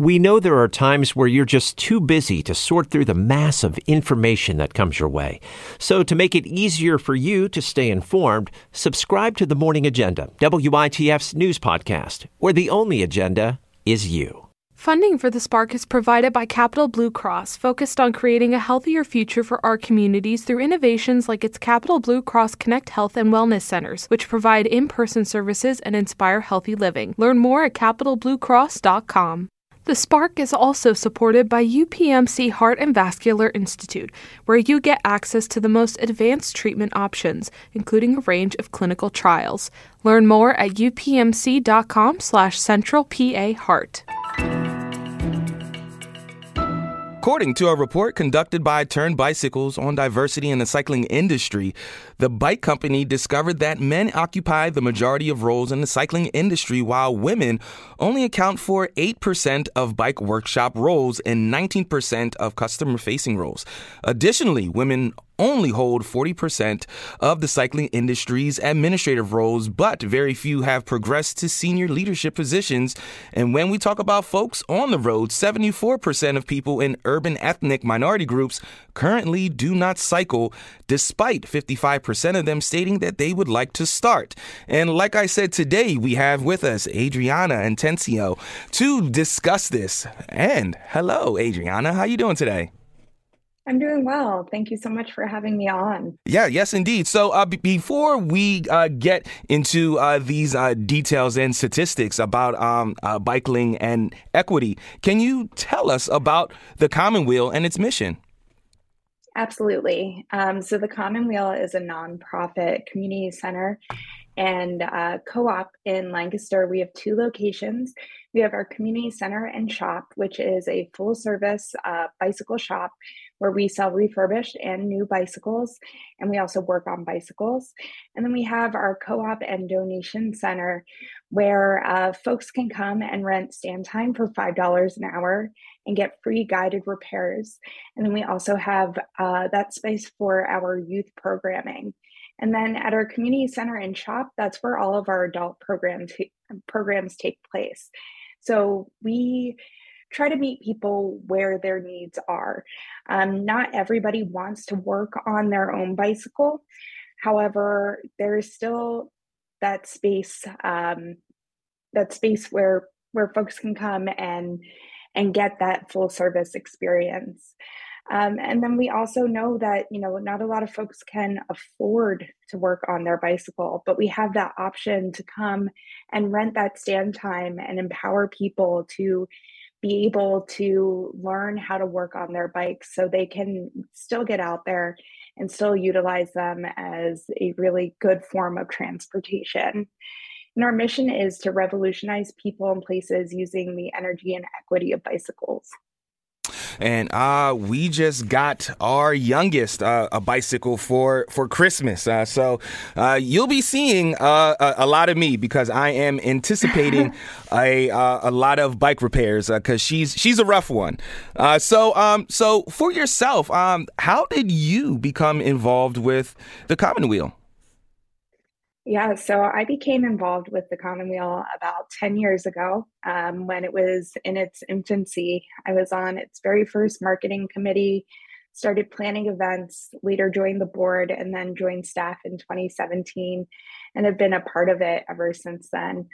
We know there are times where you're just too busy to sort through the mass of information that comes your way. So, to make it easier for you to stay informed, subscribe to the Morning Agenda, WITF's news podcast, where the only agenda is you. Funding for the Spark is provided by Capital Blue Cross, focused on creating a healthier future for our communities through innovations like its Capital Blue Cross Connect Health and Wellness Centers, which provide in person services and inspire healthy living. Learn more at capitalbluecross.com. The Spark is also supported by UPMC Heart and Vascular Institute, where you get access to the most advanced treatment options, including a range of clinical trials. Learn more at upmc.com According to a report conducted by Tern Bicycles on diversity in the cycling industry, the bike company discovered that men occupy the majority of roles in the cycling industry while women only account for 8% of bike workshop roles and 19% of customer facing roles. Additionally, women only hold 40% of the cycling industry's administrative roles, but very few have progressed to senior leadership positions. And when we talk about folks on the road, 74% of people in urban ethnic minority groups currently do not cycle, despite 55% of them stating that they would like to start. And like I said today, we have with us Adriana Atencio to discuss this. And hello, Adriana. How you doing today? I'm doing well. Thank you so much for having me on. Yeah, yes, indeed. So, uh, b- before we uh, get into uh, these uh, details and statistics about um, uh, biking and equity, can you tell us about the Common Wheel and its mission? Absolutely. Um, so, the Common Wheel is a nonprofit community center and uh, co op in Lancaster. We have two locations. We have our community center and shop, which is a full service bicycle shop where we sell refurbished and new bicycles, and we also work on bicycles. And then we have our co op and donation center where uh, folks can come and rent stand time for $5 an hour and get free guided repairs. And then we also have uh, that space for our youth programming. And then at our community center and shop, that's where all of our adult programs programs take place. So we try to meet people where their needs are. Um, not everybody wants to work on their own bicycle. However, there is still that space, um, that space where where folks can come and and get that full service experience. Um, and then we also know that you know not a lot of folks can afford to work on their bicycle, but we have that option to come and rent that stand time and empower people to be able to learn how to work on their bikes so they can still get out there and still utilize them as a really good form of transportation. And our mission is to revolutionize people and places using the energy and equity of bicycles and uh, we just got our youngest uh, a bicycle for for Christmas. Uh, so uh, you'll be seeing uh, a, a, lot of me because I am anticipating a uh, a lot of bike repairs because she's she's a rough one. so um so for yourself, um how did you become involved with the Common Wheel? Yeah, so I became involved with the Common Wheel about 10 years ago um, when it was in its infancy. I was on its very first marketing committee, started planning events, later joined the board, and then joined staff in 2017 and have been a part of it ever since then.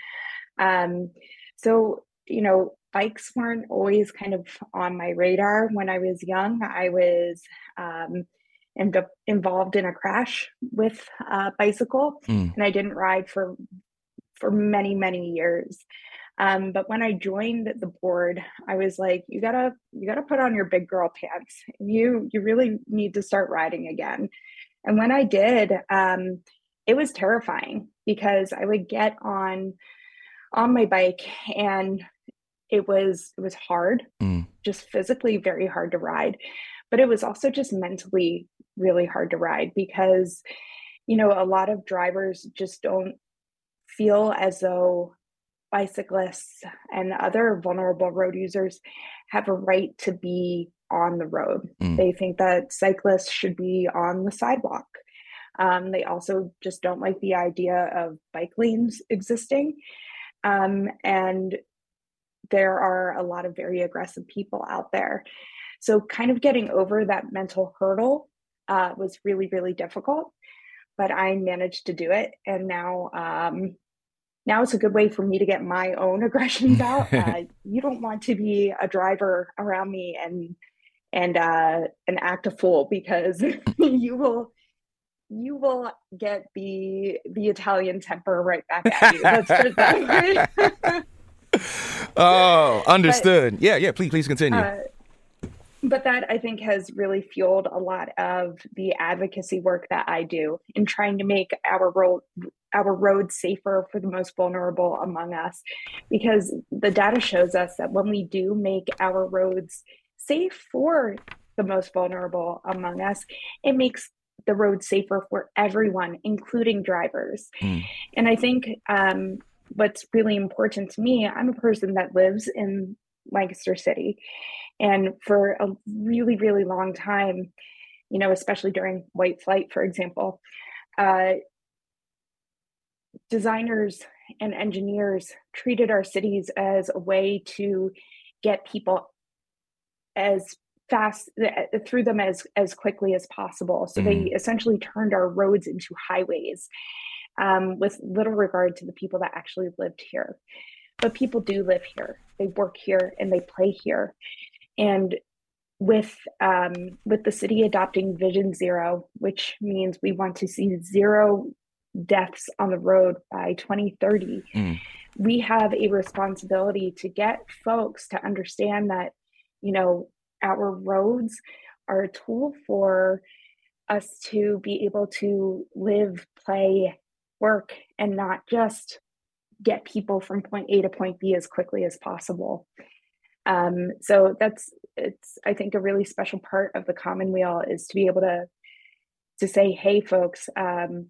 Um, so, you know, bikes weren't always kind of on my radar when I was young. I was um, involved in a crash with a bicycle, mm. and I didn't ride for for many many years. Um, but when I joined the board, I was like, you gotta you gotta put on your big girl pants. You you really need to start riding again. And when I did, um, it was terrifying because I would get on on my bike and it was it was hard, mm. just physically very hard to ride but it was also just mentally really hard to ride because you know a lot of drivers just don't feel as though bicyclists and other vulnerable road users have a right to be on the road. Mm. They think that cyclists should be on the sidewalk. Um, they also just don't like the idea of bike lanes existing. Um, and there are a lot of very aggressive people out there. So, kind of getting over that mental hurdle uh, was really, really difficult, but I managed to do it. And now, um, now it's a good way for me to get my own aggressions out. Uh, you don't want to be a driver around me and and uh, and act a fool because you will you will get the the Italian temper right back at you. Let's put it that way. oh, understood. But, yeah, yeah. Please, please continue. But that I think has really fueled a lot of the advocacy work that I do in trying to make our road our roads safer for the most vulnerable among us. Because the data shows us that when we do make our roads safe for the most vulnerable among us it makes the road safer for everyone including drivers. Mm. and i think um, what's really important to me i'm a person that lives in lancaster city and for a really, really long time, you know, especially during white flight, for example, uh, designers and engineers treated our cities as a way to get people as fast uh, through them as as quickly as possible. So mm. they essentially turned our roads into highways um, with little regard to the people that actually lived here. But people do live here. They work here and they play here and with um, with the city adopting Vision Zero, which means we want to see zero deaths on the road by 2030, mm. we have a responsibility to get folks to understand that you know our roads are a tool for us to be able to live, play, work, and not just get people from point A to point B as quickly as possible. Um, so that's it's I think a really special part of the Common Wheel is to be able to to say, hey, folks, um,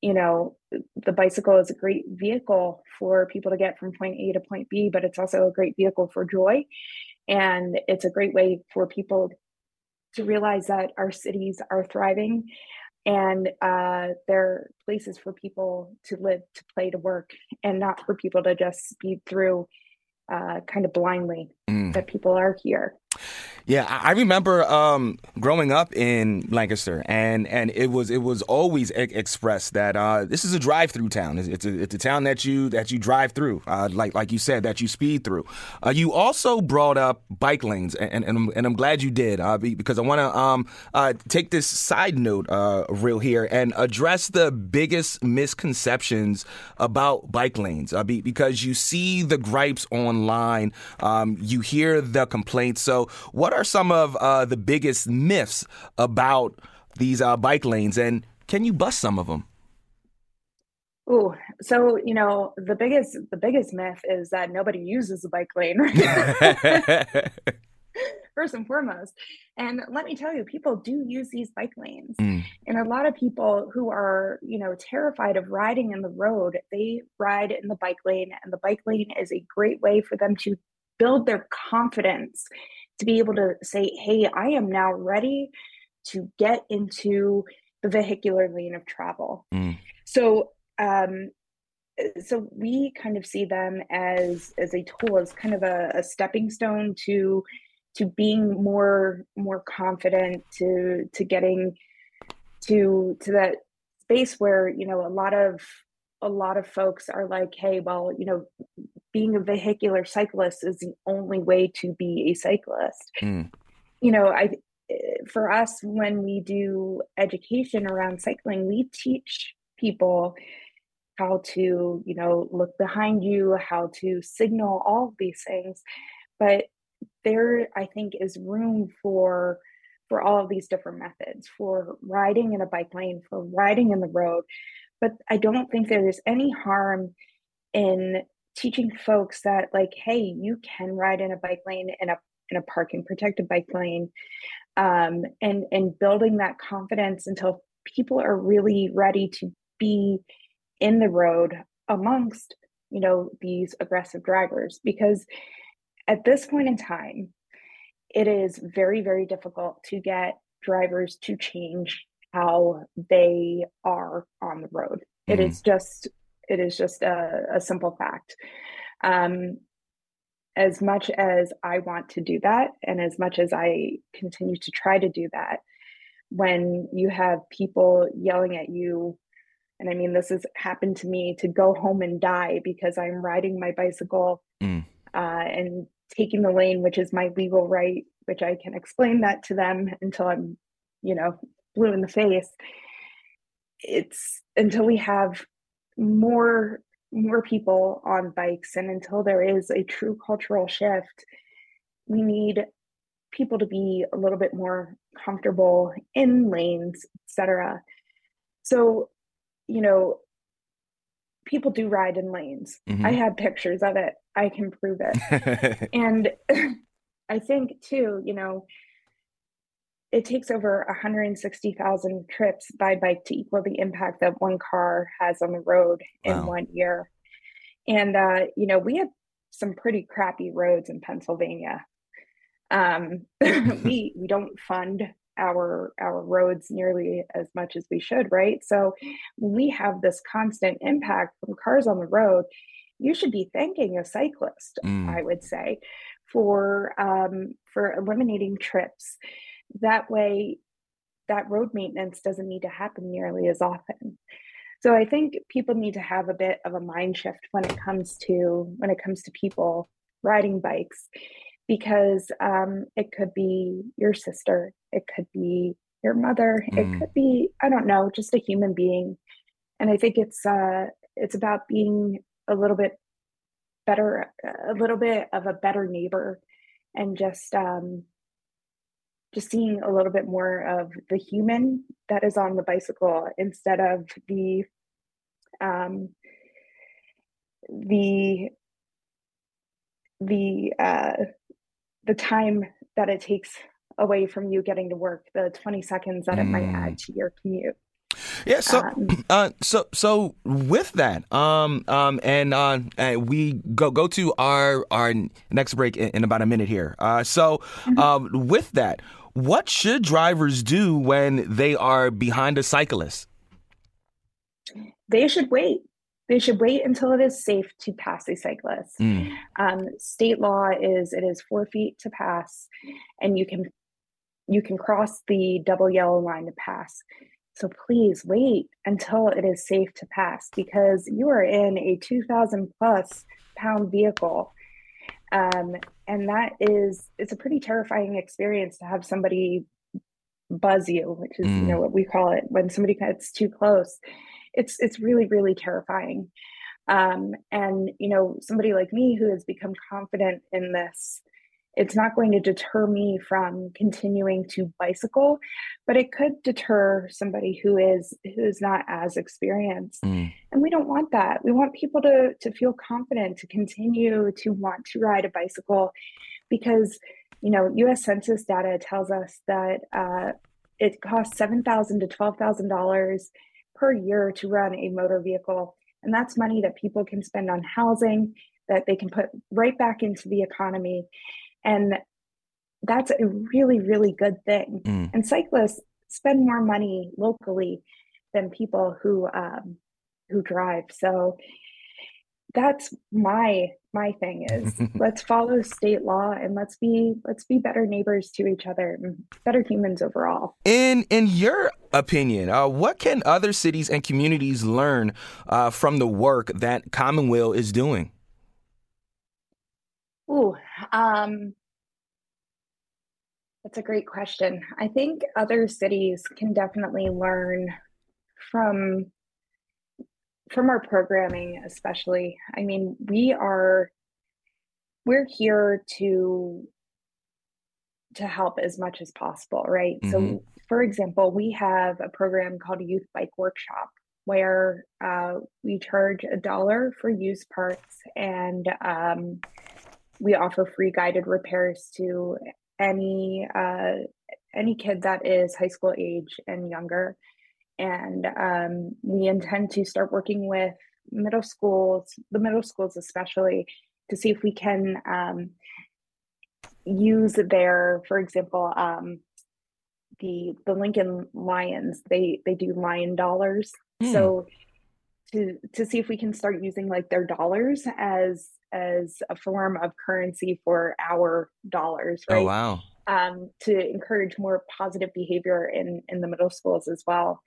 you know, the bicycle is a great vehicle for people to get from point A to point B, but it's also a great vehicle for joy. And it's a great way for people to realize that our cities are thriving and uh, they're places for people to live, to play, to work, and not for people to just speed through uh, kind of blindly mm. that people are here. Yeah, I remember um, growing up in Lancaster, and, and it was it was always e- expressed that uh, this is a drive-through town. It's, it's, a, it's a town that you that you drive through, uh, like like you said, that you speed through. Uh, you also brought up bike lanes, and and, and I'm glad you did uh, because I want to um, uh, take this side note uh, real here and address the biggest misconceptions about bike lanes because you see the gripes online, um, you hear the complaints. So what are some of uh, the biggest myths about these uh, bike lanes, and can you bust some of them? Oh, so you know the biggest the biggest myth is that nobody uses a bike lane. First and foremost, and let me tell you, people do use these bike lanes, mm. and a lot of people who are you know terrified of riding in the road, they ride in the bike lane, and the bike lane is a great way for them to build their confidence to be able to say, hey, I am now ready to get into the vehicular lane of travel. Mm. So, um, so we kind of see them as as a tool, as kind of a, a stepping stone to to being more more confident, to to getting to to that space where you know a lot of a lot of folks are like, hey, well, you know, being a vehicular cyclist is the only way to be a cyclist. Mm. You know, I for us when we do education around cycling, we teach people how to, you know, look behind you, how to signal all of these things. But there I think is room for for all of these different methods for riding in a bike lane, for riding in the road. But I don't think there is any harm in teaching folks that like hey you can ride in a bike lane in a in a parking protected bike lane um, and and building that confidence until people are really ready to be in the road amongst you know these aggressive drivers because at this point in time it is very very difficult to get drivers to change how they are on the road mm-hmm. it is just it is just a, a simple fact. Um, as much as I want to do that, and as much as I continue to try to do that, when you have people yelling at you, and I mean, this has happened to me to go home and die because I'm riding my bicycle mm. uh, and taking the lane, which is my legal right, which I can explain that to them until I'm, you know, blue in the face. It's until we have more more people on bikes and until there is a true cultural shift we need people to be a little bit more comfortable in lanes etc so you know people do ride in lanes. Mm-hmm. i have pictures of it. I can prove it. And i think too you know it takes over 160,000 trips by bike to equal the impact that one car has on the road wow. in one year. And, uh, you know, we have some pretty crappy roads in Pennsylvania. Um, we, we don't fund our our roads nearly as much as we should right so when we have this constant impact from cars on the road you should be thanking a cyclist mm. i would say for um, for eliminating trips that way that road maintenance doesn't need to happen nearly as often so i think people need to have a bit of a mind shift when it comes to when it comes to people riding bikes because um, it could be your sister it could be your mother mm. it could be i don't know just a human being and i think it's uh it's about being a little bit better a little bit of a better neighbor and just um just seeing a little bit more of the human that is on the bicycle instead of the um, the the uh, the time that it takes away from you getting to work, the 20 seconds that it might add mm. to your commute. Yeah. So, um, uh, so, so with that, um, um, and uh, we go go to our our next break in, in about a minute here. Uh, so, mm-hmm. um, with that, what should drivers do when they are behind a cyclist? They should wait. They should wait until it is safe to pass a cyclist. Mm. Um, state law is it is four feet to pass, and you can you can cross the double yellow line to pass. So please wait until it is safe to pass because you are in a 2,000 plus pound vehicle um, and that is it's a pretty terrifying experience to have somebody buzz you which is mm. you know what we call it when somebody gets too close it's it's really really terrifying um, and you know somebody like me who has become confident in this it's not going to deter me from continuing to bicycle but it could deter somebody who is who is not as experienced. Mm. and we don't want that. We want people to to feel confident to continue to want to ride a bicycle because you know us census data tells us that uh, it costs $7000 to $12000 per year to run a motor vehicle. And that's money that people can spend on housing that they can put right back into the economy and that's a really, really good thing. Mm. And cyclists spend more money locally than people who um, who drive. So that's my my thing is let's follow state law and let's be let's be better neighbors to each other better humans overall in in your opinion uh, what can other cities and communities learn uh, from the work that Common Wheel is doing Ooh, um, that's a great question. I think other cities can definitely learn from from our programming, especially. I mean, we are we're here to to help as much as possible, right? Mm-hmm. So, for example, we have a program called Youth Bike Workshop where uh, we charge a dollar for used parts and um, we offer free guided repairs to any uh, any kid that is high school age and younger. And um, we intend to start working with middle schools, the middle schools especially, to see if we can um, use their, for example, um, the the Lincoln Lions. They they do lion dollars. Mm. So to to see if we can start using like their dollars as as a form of currency for our dollars, right? Oh right? wow. Um, to encourage more positive behavior in in the middle schools as well.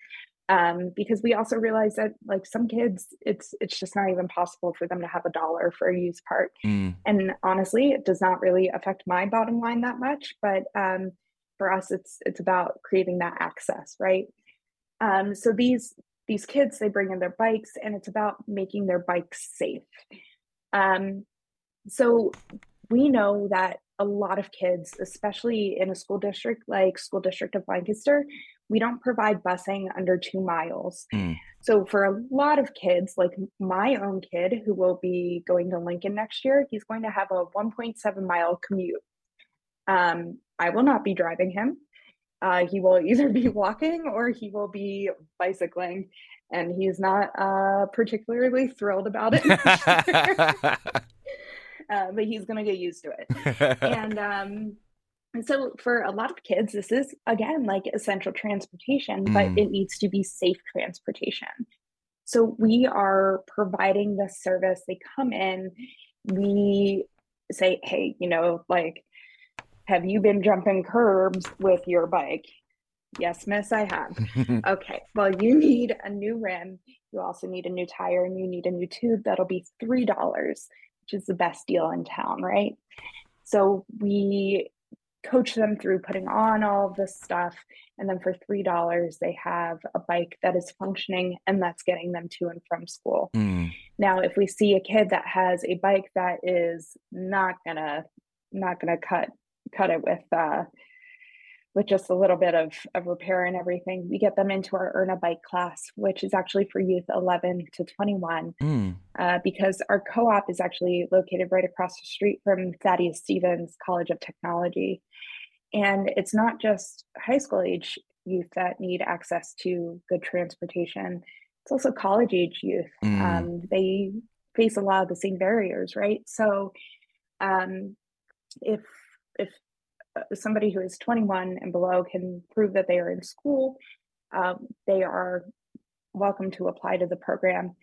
Um, because we also realize that like some kids, it's it's just not even possible for them to have a dollar for a used part. Mm. And honestly, it does not really affect my bottom line that much. But um, for us, it's it's about creating that access, right? Um, so these these kids they bring in their bikes, and it's about making their bikes safe. Um, so we know that a lot of kids, especially in a school district like School District of Lancaster, we don't provide busing under two miles. Mm. So for a lot of kids, like my own kid who will be going to Lincoln next year, he's going to have a 1.7 mile commute. Um, I will not be driving him. Uh, he will either be walking or he will be bicycling, and he's not uh, particularly thrilled about it. uh, but he's going to get used to it. And um, and so for a lot of kids, this is again like essential transportation, but Mm. it needs to be safe transportation. So we are providing this service. They come in, we say, hey, you know, like, have you been jumping curbs with your bike? Yes, miss, I have. Okay, well, you need a new rim. You also need a new tire and you need a new tube. That'll be $3, which is the best deal in town, right? So we coach them through putting on all of this stuff. And then for $3, they have a bike that is functioning and that's getting them to and from school. Mm. Now, if we see a kid that has a bike that is not gonna not gonna cut cut it with uh with just a little bit of, of repair and everything, we get them into our Earn a Bike class, which is actually for youth 11 to 21, Mm. uh, because our co op is actually located right across the street from Thaddeus Stevens College of Technology. And it's not just high school age youth that need access to good transportation, it's also college age youth. Mm. Um, they face a lot of the same barriers, right? So, um, if if uh, somebody who is 21 and below can prove that they are in school, um, they are welcome to apply to the program.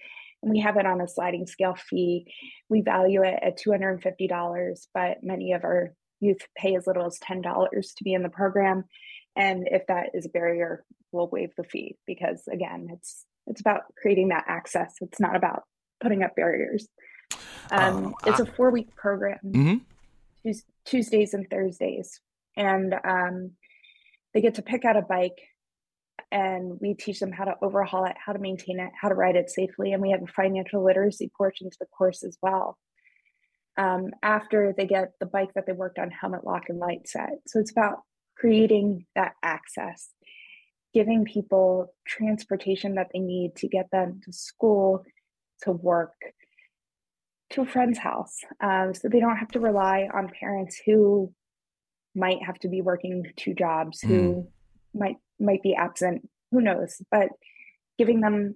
And we have it on a sliding scale fee. We value it at $250, but many of our youth pay as little as $10 to be in the program. And if that is a barrier, we'll waive the fee because again, it's it's about creating that access. It's not about putting up barriers. Um, Um, it's a four week program. Mhm. Tues- Tuesdays and Thursdays. And um, they get to pick out a bike and we teach them how to overhaul it, how to maintain it, how to ride it safely. And we have a financial literacy portion to the course as well. Um, after they get the bike that they worked on, helmet lock and light set. So it's about creating that access, giving people transportation that they need to get them to school, to work, to a friend's house um, so they don't have to rely on parents who might have to be working two jobs who might might be absent who knows but giving them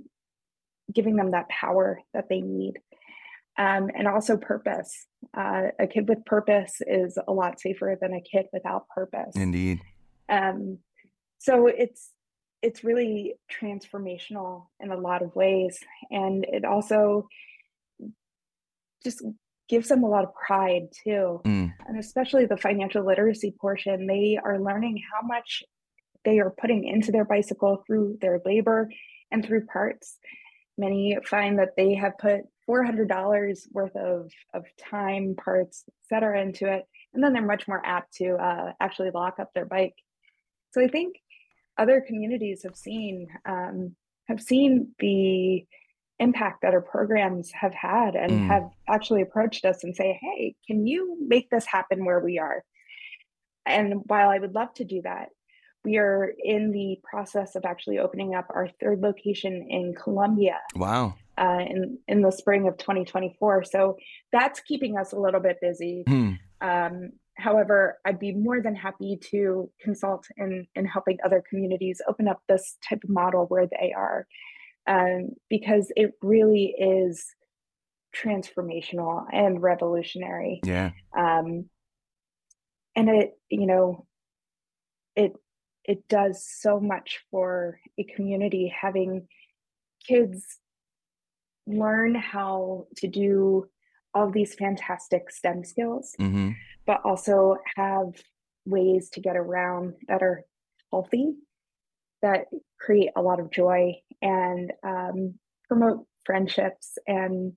giving them that power that they need. Um, and also purpose. Uh, a kid with purpose is a lot safer than a kid without purpose. Indeed. um, so it's it's really transformational in a lot of ways. And it also just gives them a lot of pride too. Mm. and especially the financial literacy portion they are learning how much they are putting into their bicycle through their labor and through parts. Many find that they have put $400 worth of, of time parts etc into it. And then they're much more apt to uh, actually lock up their bike. So i think other communities have seen um, have seen the impact that our programs have had and Mm. have actually approached us and say hey can you make this happen where we are and while i would love to do that we are in the process of actually opening up our third location in columbia Wow. uh, in in the spring of 2024 so that's keeping us a little bit busy Hmm. um, however, I'd be more than happy to consult in, in helping other communities open up this type of model where they are, um, because it really is transformational and revolutionary. Yeah. Um, and it, you know, it it does so much for a community having kids learn how to do all these fantastic STEM skills, mm-hmm. but also have ways to get around that are healthy, that create a lot of joy and um, promote friendships and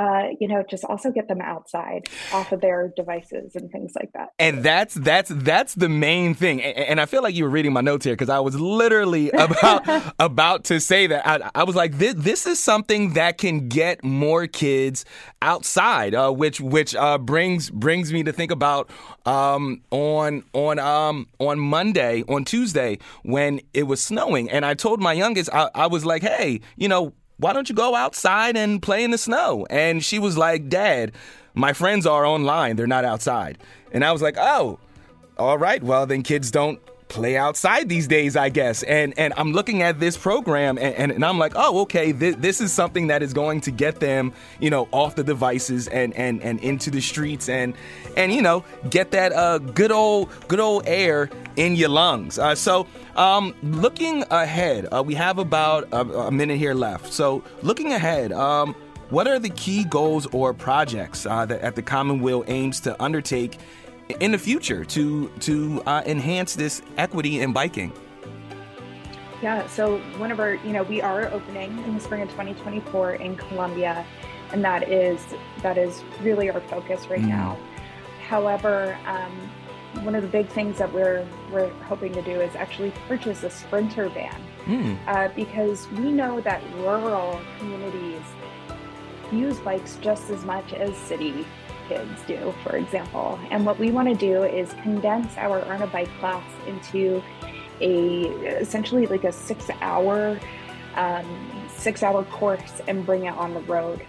uh, you know, just also get them outside off of their devices and things like that. And that's that's that's the main thing. And, and I feel like you were reading my notes here because I was literally about about to say that. I, I, was like, this this is something that can get more kids outside, uh, which which uh, brings brings me to think about um, on on um, on Monday on Tuesday when it was snowing, and I told my youngest, I, I was like, hey, you know why don't you go outside and play in the snow? And she was like, Dad, my friends are online, they're not outside. And I was like, oh, all right, well, then kids don't play outside these days, I guess. And and I'm looking at this program and, and, and I'm like, oh, okay, th- this is something that is going to get them, you know, off the devices and and and into the streets and and you know get that uh, good old good old air in your lungs. Uh, so. Um, looking ahead, uh, we have about a, a, minute here left. So, looking ahead, um, what are the key goals or projects uh, that at the Common Wheel aims to undertake in the future to to uh, enhance this equity in biking? Yeah, so one of our, you know, we are opening in the spring of 2024 in Columbia, and that is that is really our focus right mm. now. However, um, one of the big things that we're we're hoping to do is actually purchase a sprinter van mm. uh, because we know that rural communities use bikes just as much as city kids do, for example. And what we want to do is condense our Earn a Bike class into a essentially like a six hour um, six hour course and bring it on the road